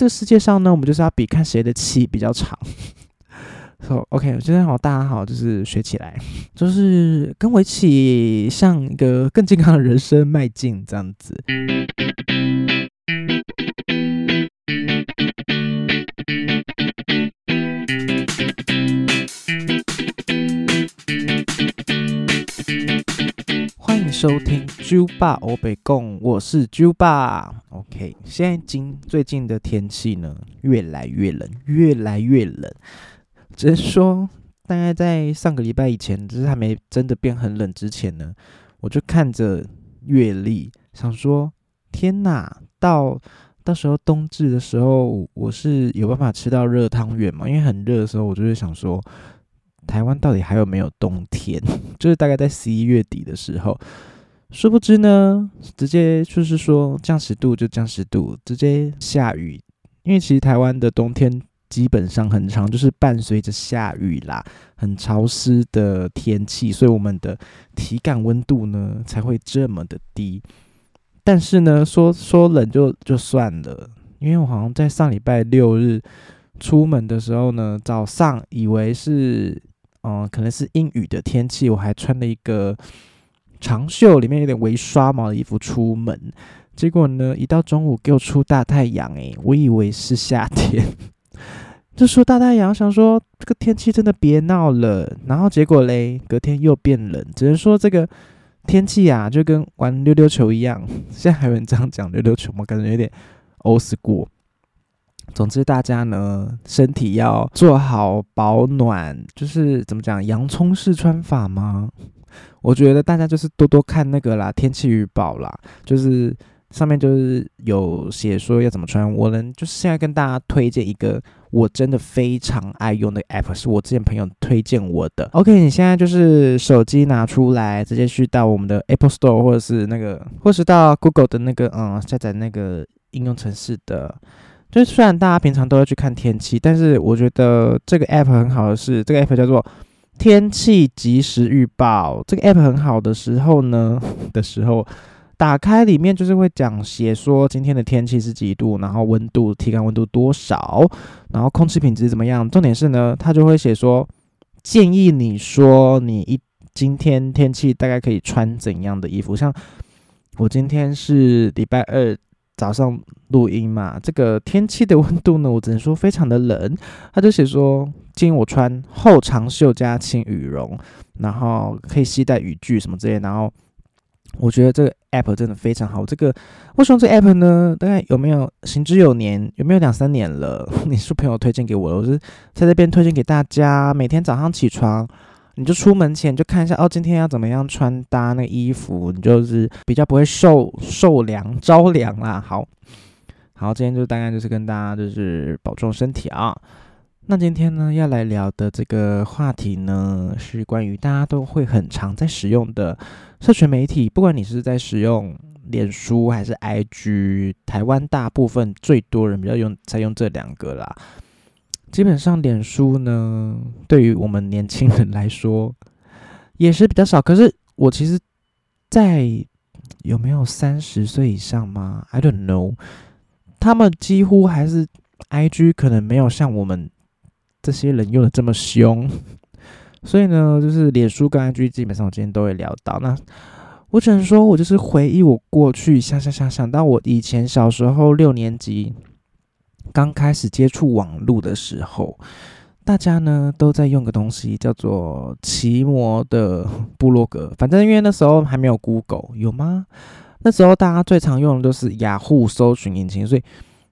这个世界上呢，我们就是要比看谁的气比较长。说 OK，今天好，大家好，就是学起来，就是跟我一起向一个更健康的人生迈进，这样子。收听猪爸欧北贡，我是猪爸。OK，现在今最近的天气呢，越来越冷，越来越冷。只能说，大概在上个礼拜以前，就是还没真的变很冷之前呢，我就看着月历，想说：天哪，到到时候冬至的时候，我是有办法吃到热汤圆吗？因为很热的时候，我就会想说，台湾到底还有没有冬天？就是大概在十一月底的时候，殊不知呢，直接就是说降十度就降十度，直接下雨。因为其实台湾的冬天。基本上很长，就是伴随着下雨啦，很潮湿的天气，所以我们的体感温度呢才会这么的低。但是呢，说说冷就就算了，因为我好像在上礼拜六日出门的时候呢，早上以为是嗯可能是阴雨的天气，我还穿了一个长袖，里面有点微刷毛的衣服出门，结果呢，一到中午给我出大太阳，诶，我以为是夏天。就说大太阳，想说这个天气真的别闹了，然后结果嘞，隔天又变冷，只能说这个天气啊，就跟玩溜溜球一样。现在还有人这样讲溜溜球吗？感觉有点 old school。总之，大家呢身体要做好保暖，就是怎么讲，洋葱式穿法吗？我觉得大家就是多多看那个啦，天气预报啦，就是上面就是有写说要怎么穿。我能就是现在跟大家推荐一个。我真的非常爱用的 app，是我之前朋友推荐我的。OK，你现在就是手机拿出来，直接去到我们的 Apple Store，或者是那个，或是到 Google 的那个，嗯，下载那个应用程式的。就虽然大家平常都要去看天气，但是我觉得这个 app 很好的是，这个 app 叫做天气即时预报。这个 app 很好的时候呢，的时候。打开里面就是会讲写说今天的天气是几度，然后温度体感温度多少，然后空气品质怎么样。重点是呢，它就会写说建议你说你一今天天气大概可以穿怎样的衣服。像我今天是礼拜二早上录音嘛，这个天气的温度呢，我只能说非常的冷。他就写说建议我穿厚长袖加轻羽绒，然后可以携带雨具什么之类，然后。我觉得这个 app 真的非常好。这个为什么这 app 呢？大概有没有行之有年？有没有两三年了？你是朋友推荐给我的，我是在这边推荐给大家。每天早上起床，你就出门前就看一下哦，今天要怎么样穿搭那个衣服，你就是比较不会受受凉着凉啦。好，好，今天就大概就是跟大家就是保重身体啊。那今天呢，要来聊的这个话题呢，是关于大家都会很常在使用的社群媒体。不管你是在使用脸书还是 IG，台湾大部分最多人比较用在用这两个啦。基本上，脸书呢，对于我们年轻人来说也是比较少。可是我其实，在有没有三十岁以上吗？I don't know。他们几乎还是 IG，可能没有像我们。这些人用的这么凶，所以呢，就是脸书跟 IG 基本上我今天都会聊到。那我只能说，我就是回忆我过去，想想想想到我以前小时候六年级刚开始接触网络的时候，大家呢都在用个东西叫做奇摩的部落格。反正因为那时候还没有 Google，有吗？那时候大家最常用的都是雅虎搜寻引擎，所以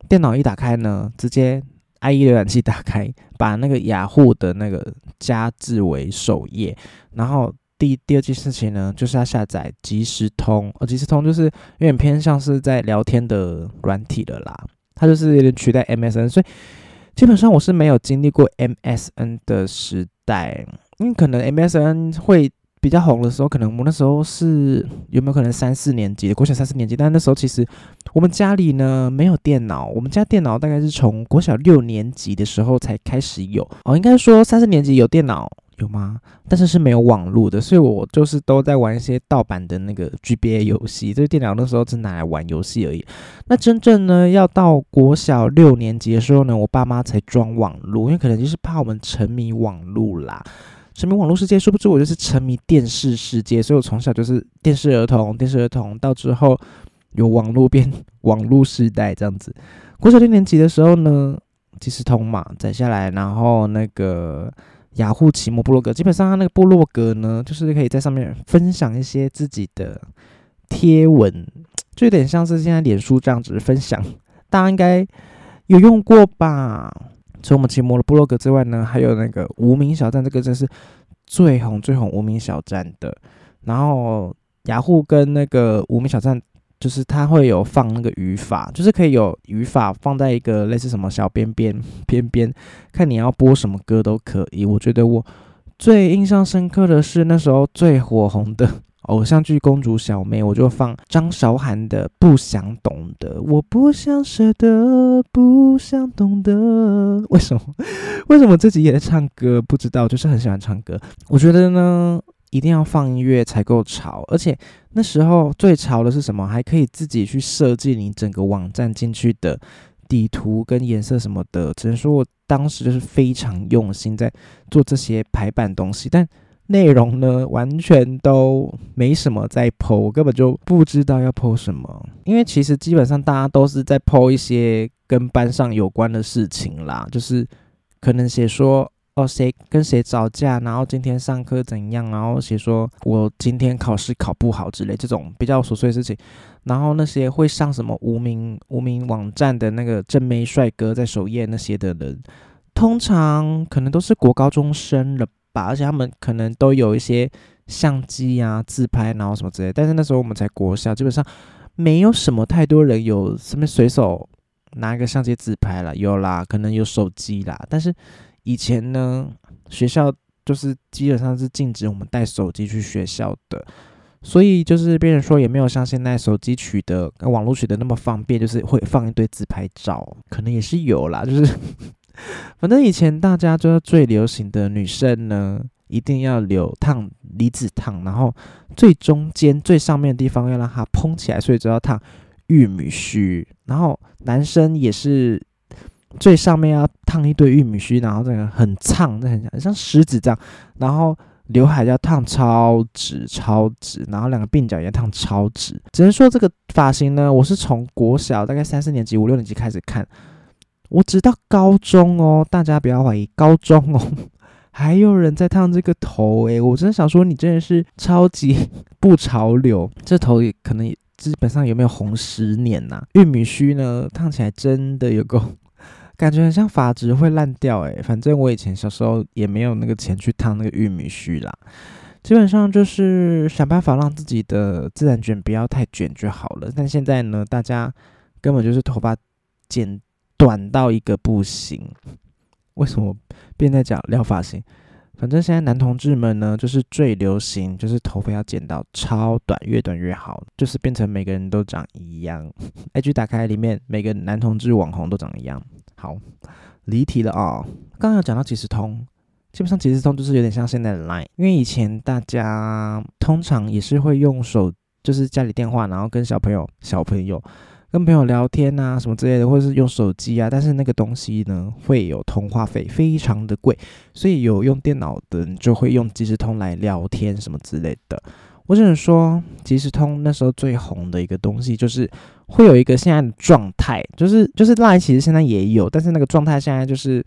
电脑一打开呢，直接。IE 浏览器打开，把那个雅虎的那个加字为首页，然后第第二件事情呢，就是要下载即时通。哦，即时通就是有点偏向是在聊天的软体的啦，它就是有点取代 MSN，所以基本上我是没有经历过 MSN 的时代，因为可能 MSN 会。比较红的时候，可能我那时候是有没有可能三四年级，国小三四年级？但那时候其实我们家里呢没有电脑，我们家电脑大概是从国小六年级的时候才开始有哦。应该说三四年级有电脑，有吗？但是是没有网络的，所以我就是都在玩一些盗版的那个 GBA 游戏。这个电脑那时候只拿来玩游戏而已。那真正呢，要到国小六年级的时候呢，我爸妈才装网络，因为可能就是怕我们沉迷网络啦。沉迷网络世界，殊不知我就是沉迷电视世界，所以我从小就是电视儿童，电视儿童到之后有网络变网络时代这样子。国小六年级的时候呢，即时通嘛载下来，然后那个。雅虎奇摩部落格，基本上它那个部落格呢，就是可以在上面分享一些自己的贴文，就有点像是现在脸书这样子分享。大家应该有用过吧？除了我们奇摩的部落格之外呢，还有那个无名小站，这个真是最红最红无名小站的。然后雅虎跟那个无名小站。就是它会有放那个语法，就是可以有语法放在一个类似什么小边边边边，看你要播什么歌都可以。我觉得我最印象深刻的是那时候最火红的偶像剧《公主小妹》，我就放张韶涵的《不想懂得》，我不想舍得，不想懂得。为什么？为什么自己也在唱歌？不知道，就是很喜欢唱歌。我觉得呢。一定要放音乐才够潮，而且那时候最潮的是什么？还可以自己去设计你整个网站进去的底图跟颜色什么的。只能说我当时就是非常用心在做这些排版东西，但内容呢完全都没什么在 PO，根本就不知道要 PO 什么。因为其实基本上大家都是在 PO 一些跟班上有关的事情啦，就是可能写说。哦，谁跟谁吵架，然后今天上课怎样，然后写说我今天考试考不好之类这种比较琐碎的事情，然后那些会上什么无名无名网站的那个正妹帅哥在首页那些的人，通常可能都是国高中生了吧，而且他们可能都有一些相机啊自拍，然后什么之类，但是那时候我们才国小，基本上没有什么太多人有什么随手拿一个相机自拍了，有啦，可能有手机啦，但是。以前呢，学校就是基本上是禁止我们带手机去学校的，所以就是别人说也没有像现在手机取得、网络取得那么方便，就是会放一堆自拍照，可能也是有啦。就是 反正以前大家就是最流行的女生呢，一定要留烫离子烫，然后最中间最上面的地方要让它蓬起来，所以就要烫玉米须。然后男生也是。最上面要烫一堆玉米须，然后这个很烫，这很像像狮子这样。然后刘海要烫超直超直，然后两个鬓角也烫超直。只能说这个发型呢，我是从国小大概三四年级、五六年级开始看，我直到高中哦，大家不要怀疑，高中哦 还有人在烫这个头诶，我真的想说你真的是超级不潮流，这头也可能也基本上有没有红十年呐？玉米须呢烫起来真的有够。感觉很像发质会烂掉诶，反正我以前小时候也没有那个钱去烫那个玉米须啦，基本上就是想办法让自己的自然卷不要太卷就好了。但现在呢，大家根本就是头发剪短到一个不行。为什么变在讲撩发型？反正现在男同志们呢，就是最流行，就是头发要剪到超短，越短越好，就是变成每个人都长一样。IG 打开里面每个男同志网红都长一样。好，离题了啊！刚刚有讲到即时通，基本上即时通就是有点像现在的 Line，因为以前大家通常也是会用手，就是家里电话，然后跟小朋友、小朋友跟朋友聊天啊什么之类的，或者是用手机啊。但是那个东西呢，会有通话费，非常的贵，所以有用电脑的人就会用即时通来聊天什么之类的。我只能说，即时通那时候最红的一个东西，就是会有一个现在的状态，就是就是赖，其实现在也有，但是那个状态现在就是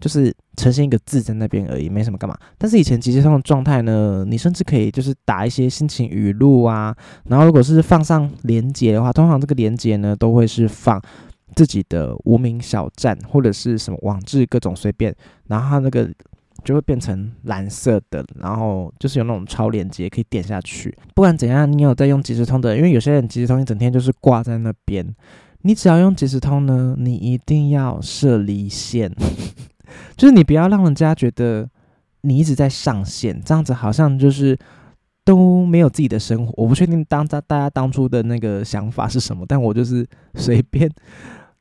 就是呈现一个字在那边而已，没什么干嘛。但是以前即时通的状态呢，你甚至可以就是打一些心情语录啊，然后如果是放上连接的话，通常这个连接呢都会是放自己的无名小站或者是什么网志各种随便，然后它那个。就会变成蓝色的，然后就是有那种超链接可以点下去。不管怎样，你有在用即时通的，因为有些人即时通一整天就是挂在那边。你只要用即时通呢，你一定要设离线，就是你不要让人家觉得你一直在上线，这样子好像就是都没有自己的生活。我不确定当大大家当初的那个想法是什么，但我就是随便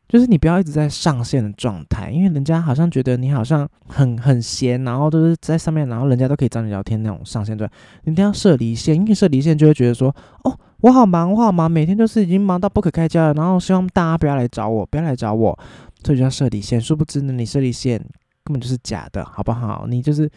就是你不要一直在上线的状态，因为人家好像觉得你好像很很闲，然后都是在上面，然后人家都可以找你聊天那种上线段，你一定要设离线，因为设离线就会觉得说，哦，我好忙，我好忙，每天都是已经忙到不可开交了，然后希望大家不要来找我，不要来找我，所以就要设离线。殊不知呢，你设离线根本就是假的，好不好？你就是。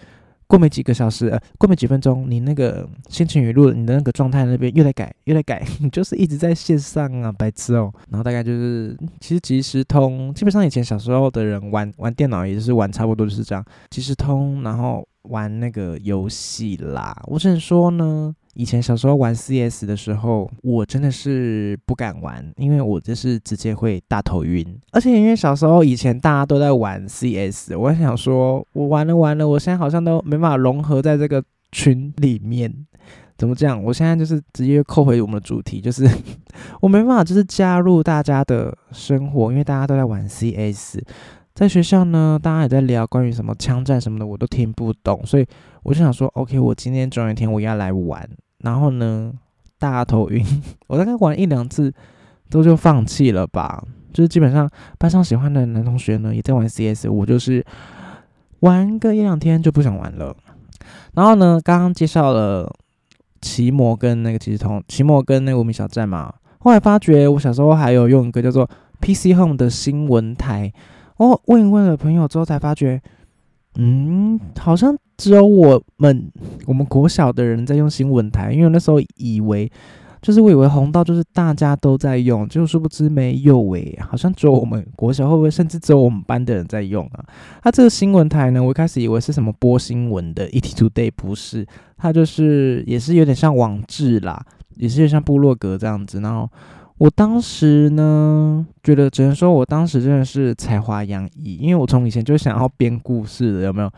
过没几个小时，呃，过没几分钟，你那个心情语录，你的那个状态那边又在改，又在改，你就是一直在线上啊，白痴哦。然后大概就是，其实即时通，基本上以前小时候的人玩玩电脑也是玩差不多就是这样，即时通，然后玩那个游戏啦。我只能说呢。以前小时候玩 CS 的时候，我真的是不敢玩，因为我就是直接会大头晕。而且因为小时候以前大家都在玩 CS，我想说，我玩了玩了，我现在好像都没办法融合在这个群里面。怎么这样？我现在就是直接扣回我们的主题，就是 我没办法，就是加入大家的生活，因为大家都在玩 CS。在学校呢，大家也在聊关于什么枪战什么的，我都听不懂，所以我就想说，OK，我今天总有一天我要来玩。然后呢，大头晕，我大概玩一两次，都就放弃了吧。就是基本上班上喜欢的男同学呢，也在玩 CS，我就是玩个一两天就不想玩了。然后呢，刚刚介绍了奇摩跟那个即时通，奇摩跟那个无名小站嘛。后来发觉，我小时候还有用一个叫做 PC Home 的新闻台。我问一问了朋友之后，才发觉，嗯，好像。只有我们我们国小的人在用新闻台，因为那时候以为就是我以为红到就是大家都在用，就殊不知没有诶，好像只有我们国小会不会甚至只有我们班的人在用啊？它这个新闻台呢，我一开始以为是什么播新闻的，ET Today 不是，它就是也是有点像网志啦，也是有像部落格这样子。然后我当时呢，觉得只能说我当时真的是才华洋溢，因为我从以前就想要编故事的，有没有？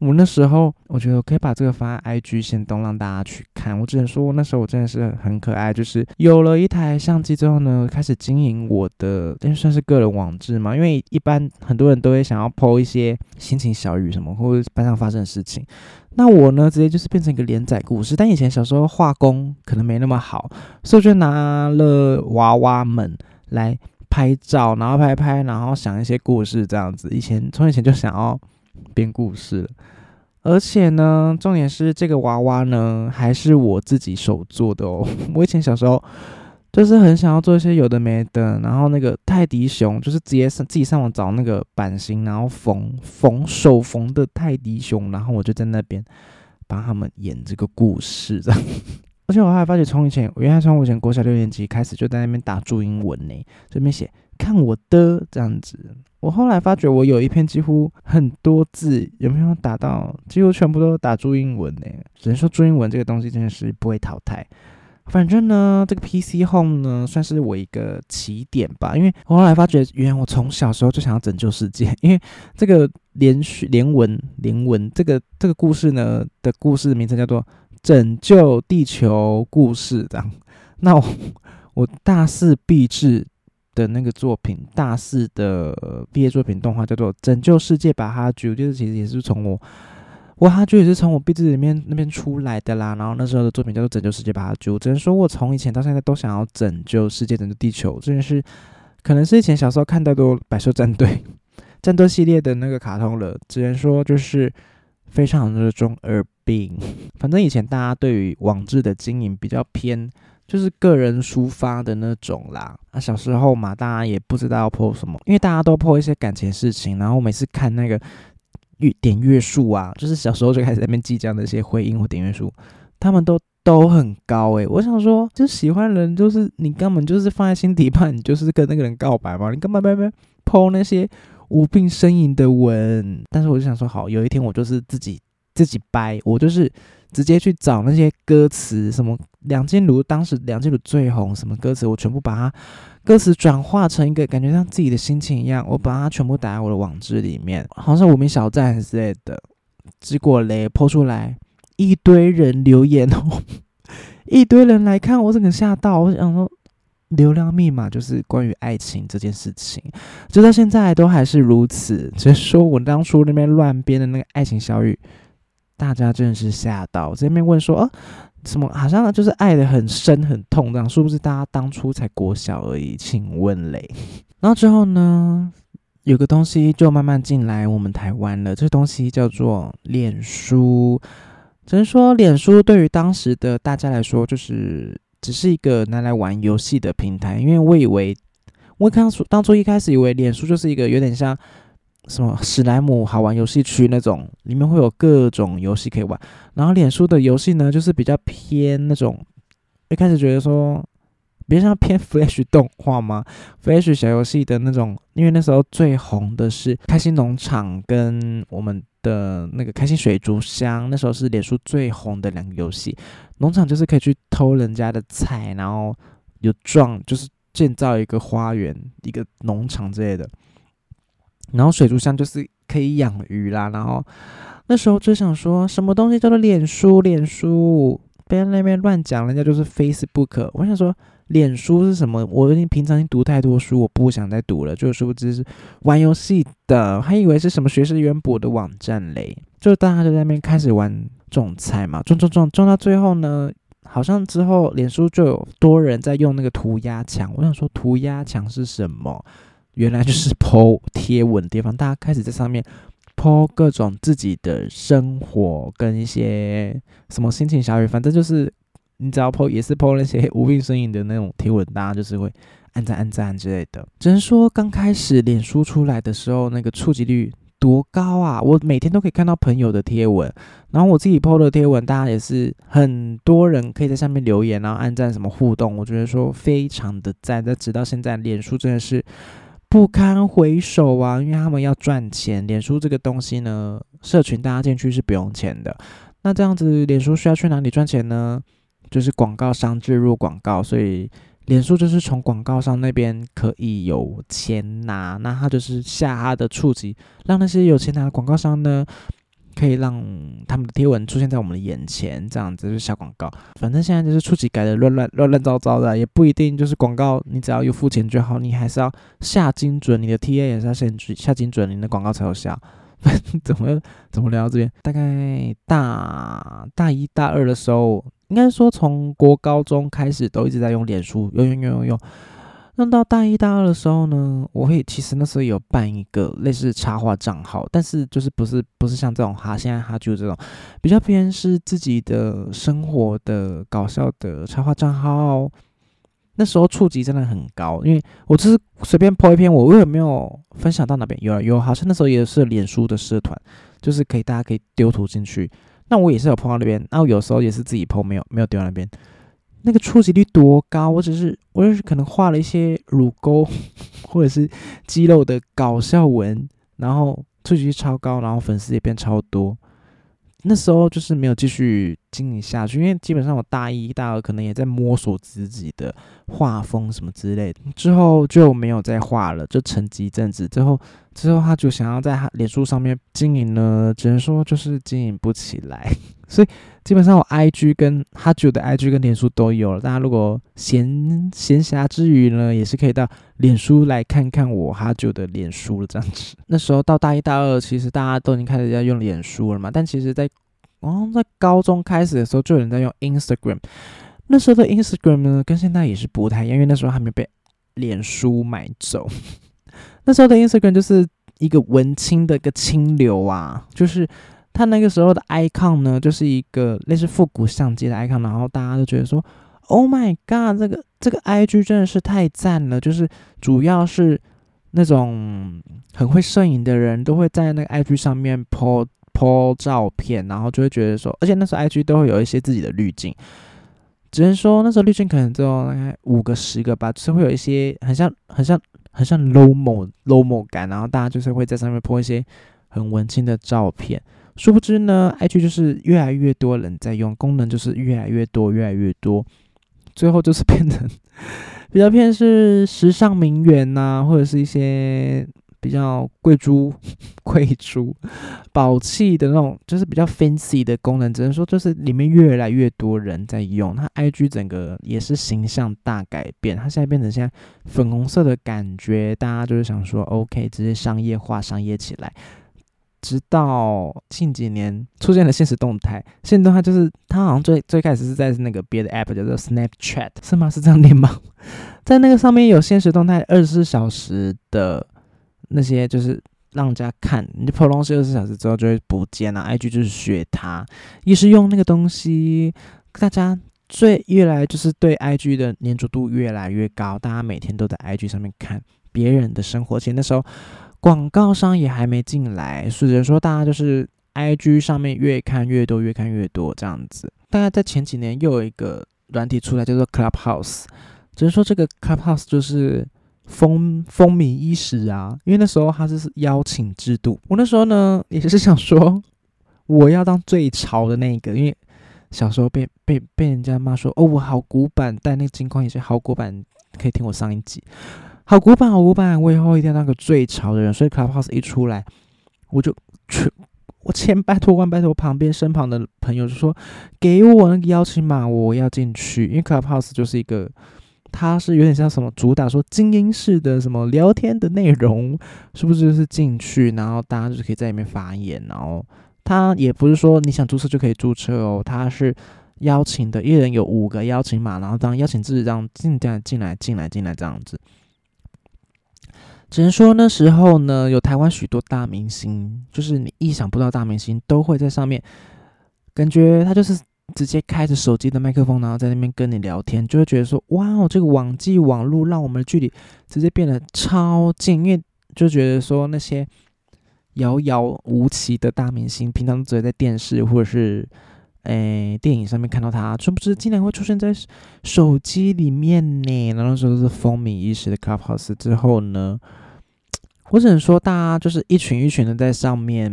我那时候，我觉得我可以把这个发 IG 先动，让大家去看。我只能说，那时候我真的是很可爱，就是有了一台相机之后呢，开始经营我的，应该算是个人网志嘛。因为一般很多人都会想要 po 一些心情小语什么，或者班上发生的事情。那我呢，直接就是变成一个连载故事。但以前小时候画工可能没那么好，所以就拿了娃娃们来拍照，然后拍拍，然后想一些故事这样子。以前从以前就想要。编故事，而且呢，重点是这个娃娃呢，还是我自己手做的哦。我以前小时候就是很想要做一些有的没的，然后那个泰迪熊就是直接上自己上网找那个版型，然后缝缝手缝的泰迪熊，然后我就在那边帮他们演这个故事，这样。而且我还发觉，从以前，我原来从我以前国小六年级开始就在那边打注英文呢，这边写看我的这样子。我后来发觉，我有一篇几乎很多字，有没有打到？几乎全部都打注英文呢。只能说注英文这个东西真的是不会淘汰。反正呢，这个 PC Home 呢，算是我一个起点吧。因为我后来发觉，原来我从小时候就想要拯救世界。因为这个连续 连文连文，这个这个故事呢的故事名称叫做《拯救地球故事》这样。那我我大四毕制。的那个作品，大四的毕业作品动画叫做《拯救世界吧哈啾》，就是其实也是从我，我哈啾也是从我毕业里面那边出来的啦。然后那时候的作品叫做《拯救世界吧哈啾》，只能说我从以前到现在都想要拯救世界、拯救地球，这件事可能是以前小时候看太多《百兽战队》战斗系列的那个卡通了，只能说就是非常的中二病。反正以前大家对于网志的经营比较偏。就是个人抒发的那种啦。啊，小时候嘛，大家也不知道要 po 什么，因为大家都 po 一些感情事情。然后每次看那个阅点阅数啊，就是小时候就开始在那边计较那些回应或点阅数，他们都都很高诶。我想说，就喜欢人，就是你根本就是放在心底吧，你就是跟那个人告白嘛，你干嘛不不 po 那些无病呻吟的文？但是我就想说，好，有一天我就是自己自己掰，我就是。直接去找那些歌词，什么梁静茹当时梁静茹最红，什么歌词我全部把它歌词转化成一个感觉像自己的心情一样，我把它全部打在我的网志里面，好像无名小站之类的。结果嘞，抛出来一堆人留言哦，一堆人来看，我整个吓到，我想说流量密码就是关于爱情这件事情，直到现在都还是如此。只是说我当初那边乱编的那个爱情小语。大家真的是吓到，这边问说，哦，什么好像就是爱的很深很痛这样，是不是大家当初才国小而已？请问嘞，然后之后呢，有个东西就慢慢进来我们台湾了，这东西叫做脸书。只能说，脸书对于当时的大家来说，就是只是一个拿来玩游戏的平台。因为我以为，我刚初当初一开始以为脸书就是一个有点像什么史莱姆好玩游戏区那种，里面会有各种游戏可以玩。然后脸书的游戏呢，就是比较偏那种，一开始觉得说，别像偏 Flash 动画吗？Flash 小游戏的那种，因为那时候最红的是开心农场跟我们。的那个开心水族箱，那时候是脸书最红的两个游戏。农场就是可以去偷人家的菜，然后有撞，就是建造一个花园、一个农场之类的。然后水族箱就是可以养鱼啦。然后那时候就想说，什么东西叫做脸书？脸书，别人那边乱讲，人家就是 Facebook。我想说。脸书是什么？我你平常已经读太多书，我不想再读了。就是不知是玩游戏的，还以为是什么学识渊博的网站嘞。就大家就在那边开始玩种菜嘛，种种种种到最后呢，好像之后脸书就有多人在用那个涂鸦墙。我想说涂鸦墙是什么？原来就是 po 贴文的地方，大家开始在上面 po 各种自己的生活跟一些什么心情小语，反正就是。你只要 po 也是 po 那些无病呻吟的那种贴文，大家就是会按赞按赞之类的。只能说刚开始脸书出来的时候，那个触及率多高啊！我每天都可以看到朋友的贴文，然后我自己 po 的贴文，大家也是很多人可以在上面留言，然后按赞什么互动，我觉得说非常的赞。但直到现在，脸书真的是不堪回首啊！因为他们要赚钱，脸书这个东西呢，社群大家进去是不用钱的。那这样子，脸书需要去哪里赚钱呢？就是广告商置入广告，所以脸书就是从广告商那边可以有钱拿，那他就是下他的触及，让那些有钱拿的广告商呢，可以让他们的贴文出现在我们的眼前，这样子就是下广告。反正现在就是初级改的乱乱乱乱糟糟的，也不一定就是广告，你只要有付钱就好，你还是要下精准，你的 TA 也是要下下精准，你的广告才有效。怎么怎么聊到这边？大概大大一大二的时候。应该说，从国高中开始都一直在用脸书，用用用用用，用到大一大二的时候呢，我会其实那时候有办一个类似插画账号，但是就是不是不是像这种哈现在哈就这种，比较偏是自己的生活的搞笑的插画账号。那时候触及真的很高，因为我只是随便 po 一篇，我为什么没有分享到那边？有啊有，好像那时候也是脸书的社团，就是可以大家可以丢图进去。那我也是有碰到那边，然后有时候也是自己碰，没有没有丢到那边。那个触及率多高？我只是我就是可能画了一些乳沟或者是肌肉的搞笑文，然后触及率超高，然后粉丝也变超多。那时候就是没有继续经营下去，因为基本上我大一、大二可能也在摸索自己的画风什么之类的，之后就没有再画了，就沉寂一阵子。之后，之后他就想要在他脸书上面经营呢，只能说就是经营不起来。所以基本上我 IG 跟哈九的 IG 跟脸书都有了。大家如果闲闲暇之余呢，也是可以到脸书来看看我哈九的脸书了。这样子，那时候到大一、大二，其实大家都已经开始要用脸书了嘛。但其实，在哦，在高中开始的时候，就有人在用 Instagram。那时候的 Instagram 呢，跟现在也是不太一样，因为那时候还没被脸书买走。那时候的 Instagram 就是一个文青的一个清流啊，就是。他那个时候的 icon 呢，就是一个类似复古相机的 icon，然后大家都觉得说，Oh my god，这个这个 IG 真的是太赞了，就是主要是那种很会摄影的人都会在那个 IG 上面 po po 照片，然后就会觉得说，而且那时候 IG 都会有一些自己的滤镜，只能说那时候滤镜可能只有大概五个十个吧，就是会有一些很像很像很像 low mo low mo 感，然后大家就是会在上面 po 一些很文青的照片。殊不知呢，IG 就是越来越多人在用，功能就是越来越多，越来越多，最后就是变成 比较偏是时尚名媛呐，或者是一些比较贵族、贵族、宝气的那种，就是比较 fancy 的功能。只能说，就是里面越来越多人在用，它 IG 整个也是形象大改变，它现在变成现在粉红色的感觉，大家就是想说，OK，直接商业化、商业起来。直到近几年出现了现实动态，现实动态就是它好像最最开始是在那个别的 app 叫做 Snapchat，是吗？是这样念吗？在那个上面有现实动态二十四小时的那些，就是让人家看，你破东西二十四小时之后就会不见了。IG 就是学它，也是用那个东西，大家最越来就是对 IG 的粘着度越来越高，大家每天都在 IG 上面看别人的生活。其实那时候。广告商也还没进来，所以说大家就是 I G 上面越看越多，越看越多这样子。大概在前几年又有一个软体出来，叫做 Clubhouse，只是说这个 Clubhouse 就是风风靡一时啊，因为那时候它是邀请制度。我那时候呢也是想说，我要当最潮的那个，因为小时候被被被人家骂说，哦，我好古板，但那个金矿也是好古板，可以听我上一集。好古板，好古板！我以后一定要当个最潮的人。所以 Clubhouse 一出来，我就去，我千拜托万拜托旁边身旁的朋友就说：“给我那个邀请码，我要进去。”因为 Clubhouse 就是一个，它是有点像什么主打说精英式的什么聊天的内容，是不是就是进去，然后大家就是可以在里面发言，然后它也不是说你想注册就可以注册哦，它是邀请的，一人有五个邀请码，然后当邀请制这样进进来进来进来进来这样子。只能说那时候呢，有台湾许多大明星，就是你意想不到大明星都会在上面，感觉他就是直接开着手机的麦克风，然后在那边跟你聊天，就会觉得说，哇哦，这个网际网络让我们的距离直接变得超近，因为就觉得说那些遥遥无期的大明星，平常只会在电视或者是诶电影上面看到他，殊不知竟然会出现在手机里面呢。然后说是风靡一时的 Clubhouse 之后呢？我只能说，大家就是一群一群的在上面，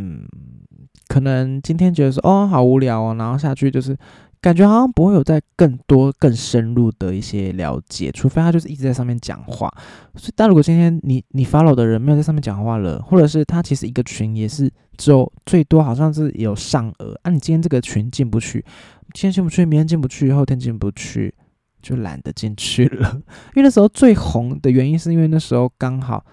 可能今天觉得说哦好无聊哦，然后下去就是感觉好像不会有在更多更深入的一些了解，除非他就是一直在上面讲话。所以，但如果今天你你 follow 的人没有在上面讲话了，或者是他其实一个群也是只有最多好像是有上额，啊，你今天这个群进不去，今天进不去，明天进不去，后天进不去，就懒得进去了。因为那时候最红的原因是因为那时候刚好。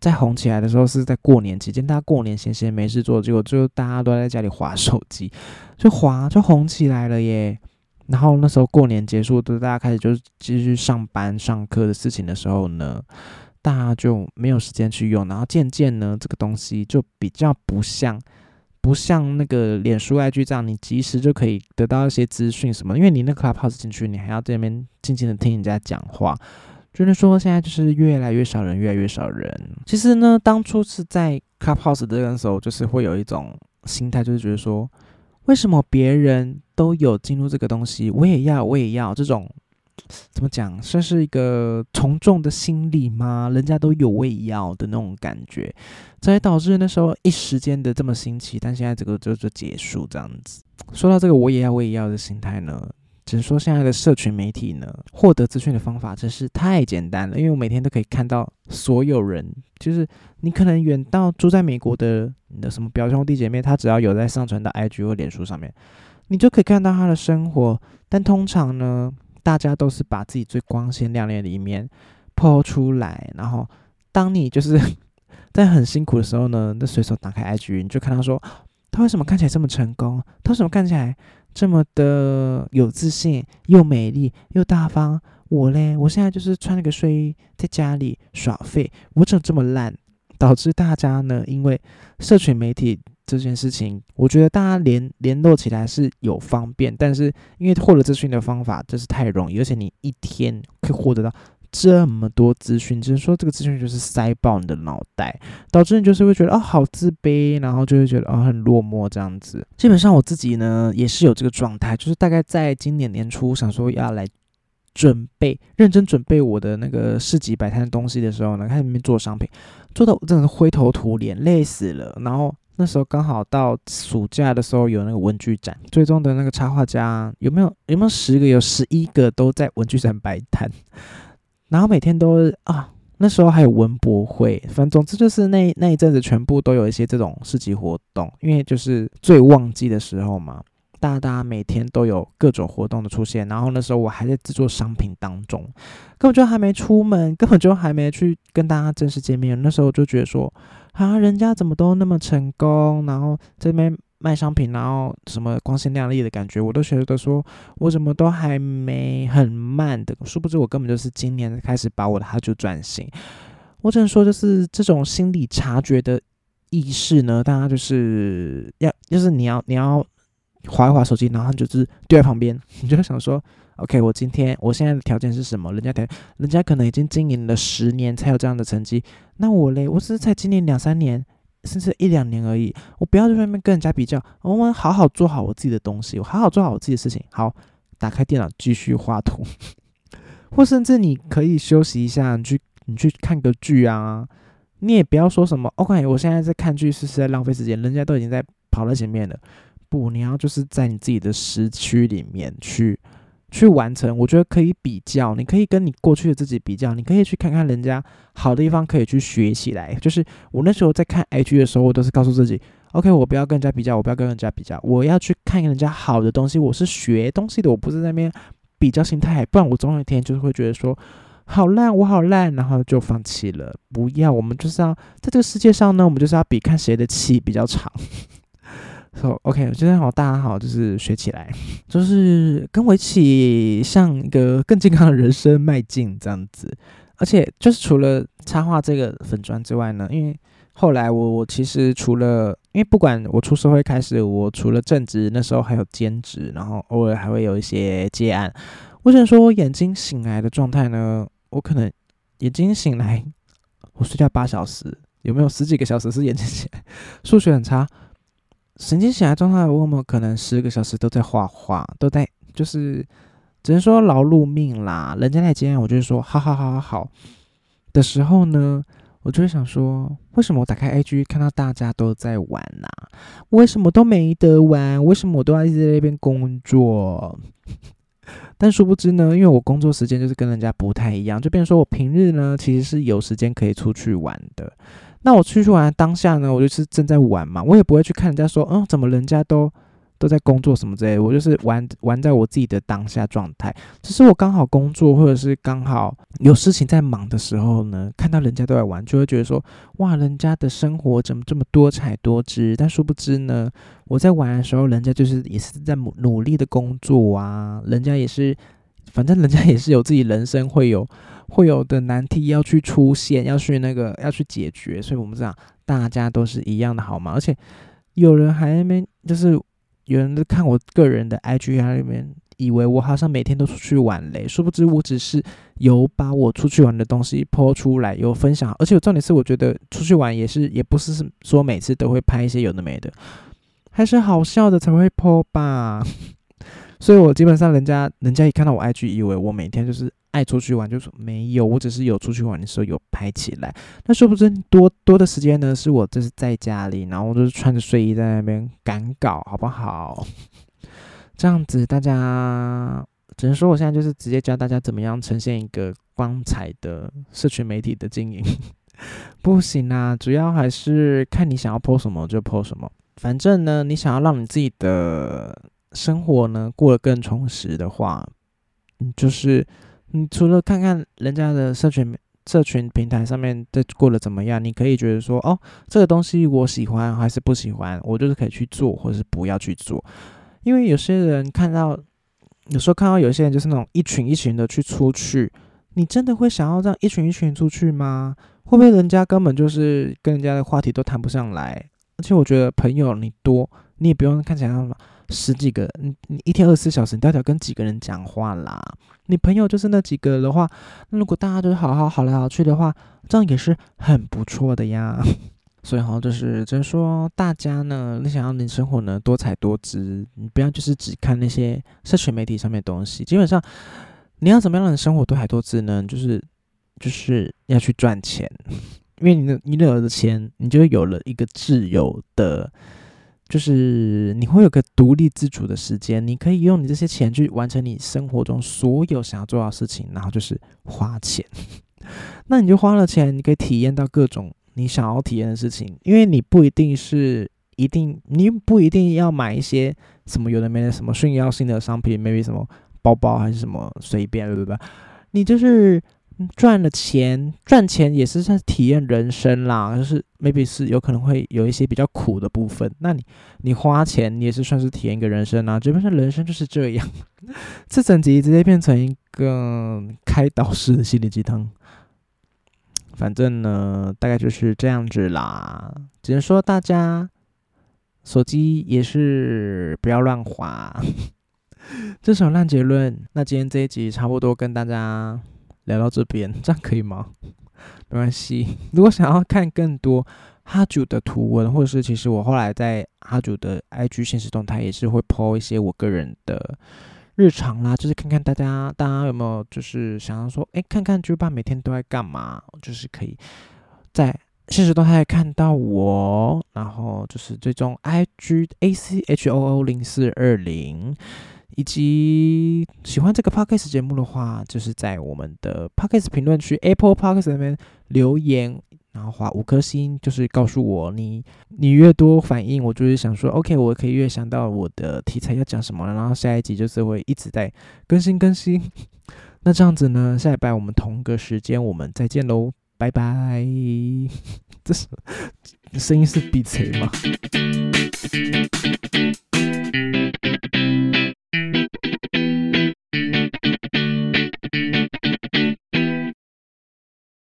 在红起来的时候是在过年期间，大家过年闲闲没事做，结果就大家都在家里划手机，就划就红起来了耶。然后那时候过年结束，都大家开始就继续上班上课的事情的时候呢，大家就没有时间去用。然后渐渐呢，这个东西就比较不像不像那个脸书 IG 这样，你及时就可以得到一些资讯什么，因为你那 Clubhouse 进去，你还要在那边静静的听人家讲话。就是说，现在就是越来越少人，越来越少人。其实呢，当初是在 Clubhouse 这个时候，就是会有一种心态，就是觉得说，为什么别人都有进入这个东西，我也要，我也要这种，怎么讲，算是一个从众的心理吗？人家都有，我也要的那种感觉，才导致那时候一时间的这么新奇，但现在这个就就结束这样子。说到这个，我也要，我也要的心态呢。只是说，现在的社群媒体呢，获得资讯的方法真是太简单了。因为我每天都可以看到所有人，就是你可能远到住在美国的你的什么表兄弟姐妹，他只要有在上传到 IG 或脸书上面，你就可以看到他的生活。但通常呢，大家都是把自己最光鲜亮丽的一面抛出来，然后当你就是 在很辛苦的时候呢，那随手打开 IG，你就看到说，他为什么看起来这么成功？他为什么看起来？这么的有自信，又美丽又大方，我嘞，我现在就是穿了个睡衣在家里耍废，我怎么这么烂？导致大家呢，因为社群媒体这件事情，我觉得大家联联络起来是有方便，但是因为获得资讯的方法真是太容易，而且你一天可以获得到。这么多资讯，只是说这个资讯就是塞爆你的脑袋，导致你就是会觉得哦好自卑，然后就会觉得哦很落寞这样子。基本上我自己呢也是有这个状态，就是大概在今年年初想说要来准备认真准备我的那个市集摆摊的东西的时候呢，看里面做商品，做到真的灰头土脸，累死了。然后那时候刚好到暑假的时候有那个文具展，最终的那个插画家有没有有没有十个有十一个都在文具展摆摊。然后每天都啊，那时候还有文博会，反正总之就是那那一阵子全部都有一些这种市集活动，因为就是最旺季的时候嘛，大家每天都有各种活动的出现。然后那时候我还在制作商品当中，根本就还没出门，根本就还没去跟大家正式见面。那时候就觉得说，啊，人家怎么都那么成功，然后这边卖商品，然后什么光鲜亮丽的感觉，我都觉得说我怎么都还没很慢的，殊不知我根本就是今年开始把我的哈就转型。我只能说，就是这种心理察觉的意识呢，大家就是要，就是你要你要划一划手机，然后就是丢在旁边，你就想说。OK，我今天我现在的条件是什么？人家条，人家可能已经经营了十年才有这样的成绩，那我嘞，我只是才经营两三年，甚至一两年而已。我不要在外面跟人家比较，我们好好做好我自己的东西，我好好做好我自己的事情。好，打开电脑继续画图，或甚至你可以休息一下，你去你去看个剧啊。你也不要说什么，OK，我现在在看剧是是在浪费时间，人家都已经在跑在前面了。不，你要就是在你自己的时区里面去。去完成，我觉得可以比较，你可以跟你过去的自己比较，你可以去看看人家好的地方，可以去学起来。就是我那时候在看 IG 的时候，我都是告诉自己，OK，我不要跟人家比较，我不要跟人家比较，我要去看人家好的东西。我是学东西的，我不是在那边比较心态，不然我总有一天就是会觉得说好烂，我好烂，然后就放弃了。不要，我们就是要在这个世界上呢，我们就是要比看谁的气比较长。So OK，今天好，大家好，就是学起来，就是跟我一起向一个更健康的人生迈进这样子。而且就是除了插画这个粉砖之外呢，因为后来我我其实除了，因为不管我出社会开始，我除了正职，那时候还有兼职，然后偶尔还会有一些接案。我想说，眼睛醒来的状态呢，我可能眼睛醒来，我睡觉八小时，有没有十几个小时是眼睛起来？数学很差。神经醒来状态，我有没有可能十个小时都在画画，都在就是只能说劳碌命啦。人家在接案，我就说好好好好好的时候呢，我就会想说，为什么我打开 IG 看到大家都在玩呐？为什么都没得玩？为什么我都要一直在那边工作？但殊不知呢，因为我工作时间就是跟人家不太一样，就变成说我平日呢其实是有时间可以出去玩的。那我出去玩当下呢，我就是正在玩嘛，我也不会去看人家说，嗯，怎么人家都都在工作什么之类，我就是玩玩在我自己的当下状态。只是我刚好工作或者是刚好有事情在忙的时候呢，看到人家都在玩，就会觉得说，哇，人家的生活怎么这么多彩多姿？但殊不知呢，我在玩的时候，人家就是也是在努力的工作啊，人家也是，反正人家也是有自己人生会有。会有的难题要去出现，要去那个要去解决，所以我们这样，大家都是一样的，好吗？而且有人还没就是有人在看我个人的 IG 啊里面，以为我好像每天都出去玩嘞，殊不知我只是有把我出去玩的东西抛出来，有分享。而且重点是，我觉得出去玩也是也不是说每次都会拍一些有的没的，还是好笑的才会抛吧。所以我基本上人家人家一看到我 IG，以为我每天就是。爱出去玩就说没有，我只是有出去玩的时候有拍起来。那说不定多多的时间呢，是我这是在家里，然后我就是穿着睡衣在那边赶稿，好不好？这样子大家只能说我现在就是直接教大家怎么样呈现一个光彩的社群媒体的经营。不行啊，主要还是看你想要 po 什么就 po 什么。反正呢，你想要让你自己的生活呢过得更充实的话，嗯，就是。你除了看看人家的社群社群平台上面在过得怎么样，你可以觉得说，哦，这个东西我喜欢还是不喜欢，我就是可以去做，或者是不要去做。因为有些人看到，有时候看到有些人就是那种一群一群的去出去，你真的会想要让一群一群出去吗？会不会人家根本就是跟人家的话题都谈不上来？而且我觉得朋友你多，你也不用看起来那么。十几个，你你一天二十四小时，你到底要跟几个人讲话啦？你朋友就是那几个的话，那如果大家都好好好来好去的话，这样也是很不错的呀。所以哈，就是就是说，大家呢，你想要你生活呢多彩多姿，你不要就是只看那些社群媒体上面的东西。基本上，你要怎么样让你生活多彩多姿呢？就是就是要去赚钱，因为你的你有了钱，你就有了一个自由的。就是你会有个独立自主的时间，你可以用你这些钱去完成你生活中所有想要做到的事情，然后就是花钱。那你就花了钱，你可以体验到各种你想要体验的事情，因为你不一定是一定，你不一定要买一些什么有的没的什么炫耀性的商品，maybe 什么包包还是什么随便，对不对？你就是赚了钱，赚钱也是算体验人生啦，就是 maybe 是有可能会有一些比较苦的部分。那你你花钱，你也是算是体验一个人生啊。基本上人生就是这样，这整集直接变成一个开导式的心灵鸡汤。反正呢，大概就是这样子啦。只能说大家手机也是不要乱滑。这首烂结论。那今天这一集差不多跟大家。聊到这边，这样可以吗？没关系。如果想要看更多哈主的图文，或者是其实我后来在哈主的 IG 现实动态也是会 po 一些我个人的日常啦，就是看看大家大家有没有就是想要说，哎，看看猪爸每天都在干嘛，就是可以在现实动态看到我，然后就是最终 IG A C H O O 零四二零。以及喜欢这个 podcast 节目的话，就是在我们的 podcast 评论区 Apple Podcast 那边留言，然后画五颗星，就是告诉我你你越多反应，我就是想说 OK，我可以越想到我的题材要讲什么了，然后下一集就是会一直在更新更新。那这样子呢，下礼拜我们同个时间我们再见喽，拜拜。这是声音是比锤吗？